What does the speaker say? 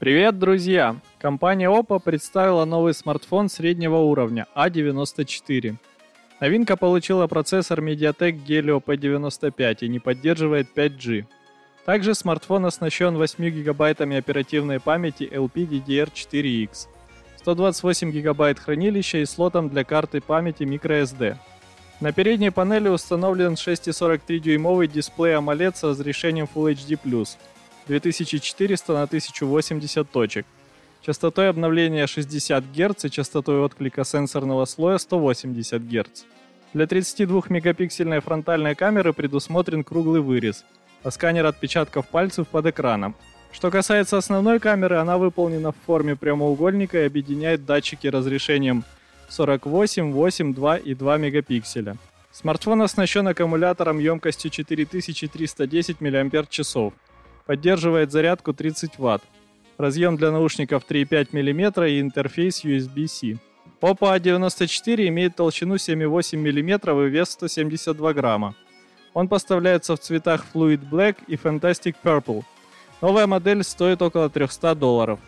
Привет, друзья! Компания Oppo представила новый смартфон среднего уровня A94. Новинка получила процессор MediaTek Helio P95 и не поддерживает 5G. Также смартфон оснащен 8 гигабайтами оперативной памяти LPDDR4X, 128 гигабайт хранилища и слотом для карты памяти microSD. На передней панели установлен 6,43-дюймовый дисплей AMOLED с разрешением Full HD+, 2400 на 1080 точек, частотой обновления 60 Гц и частотой отклика сенсорного слоя 180 Гц. Для 32-мегапиксельной фронтальной камеры предусмотрен круглый вырез, а сканер отпечатков пальцев под экраном. Что касается основной камеры, она выполнена в форме прямоугольника и объединяет датчики разрешением 48, 8, 2 и 2 мегапикселя. Смартфон оснащен аккумулятором емкостью 4310 мАч, Поддерживает зарядку 30 Вт. Разъем для наушников 3,5 мм и интерфейс USB-C. Oppo A94 имеет толщину 7,8 мм и вес 172 грамма. Он поставляется в цветах Fluid Black и Fantastic Purple. Новая модель стоит около 300 долларов.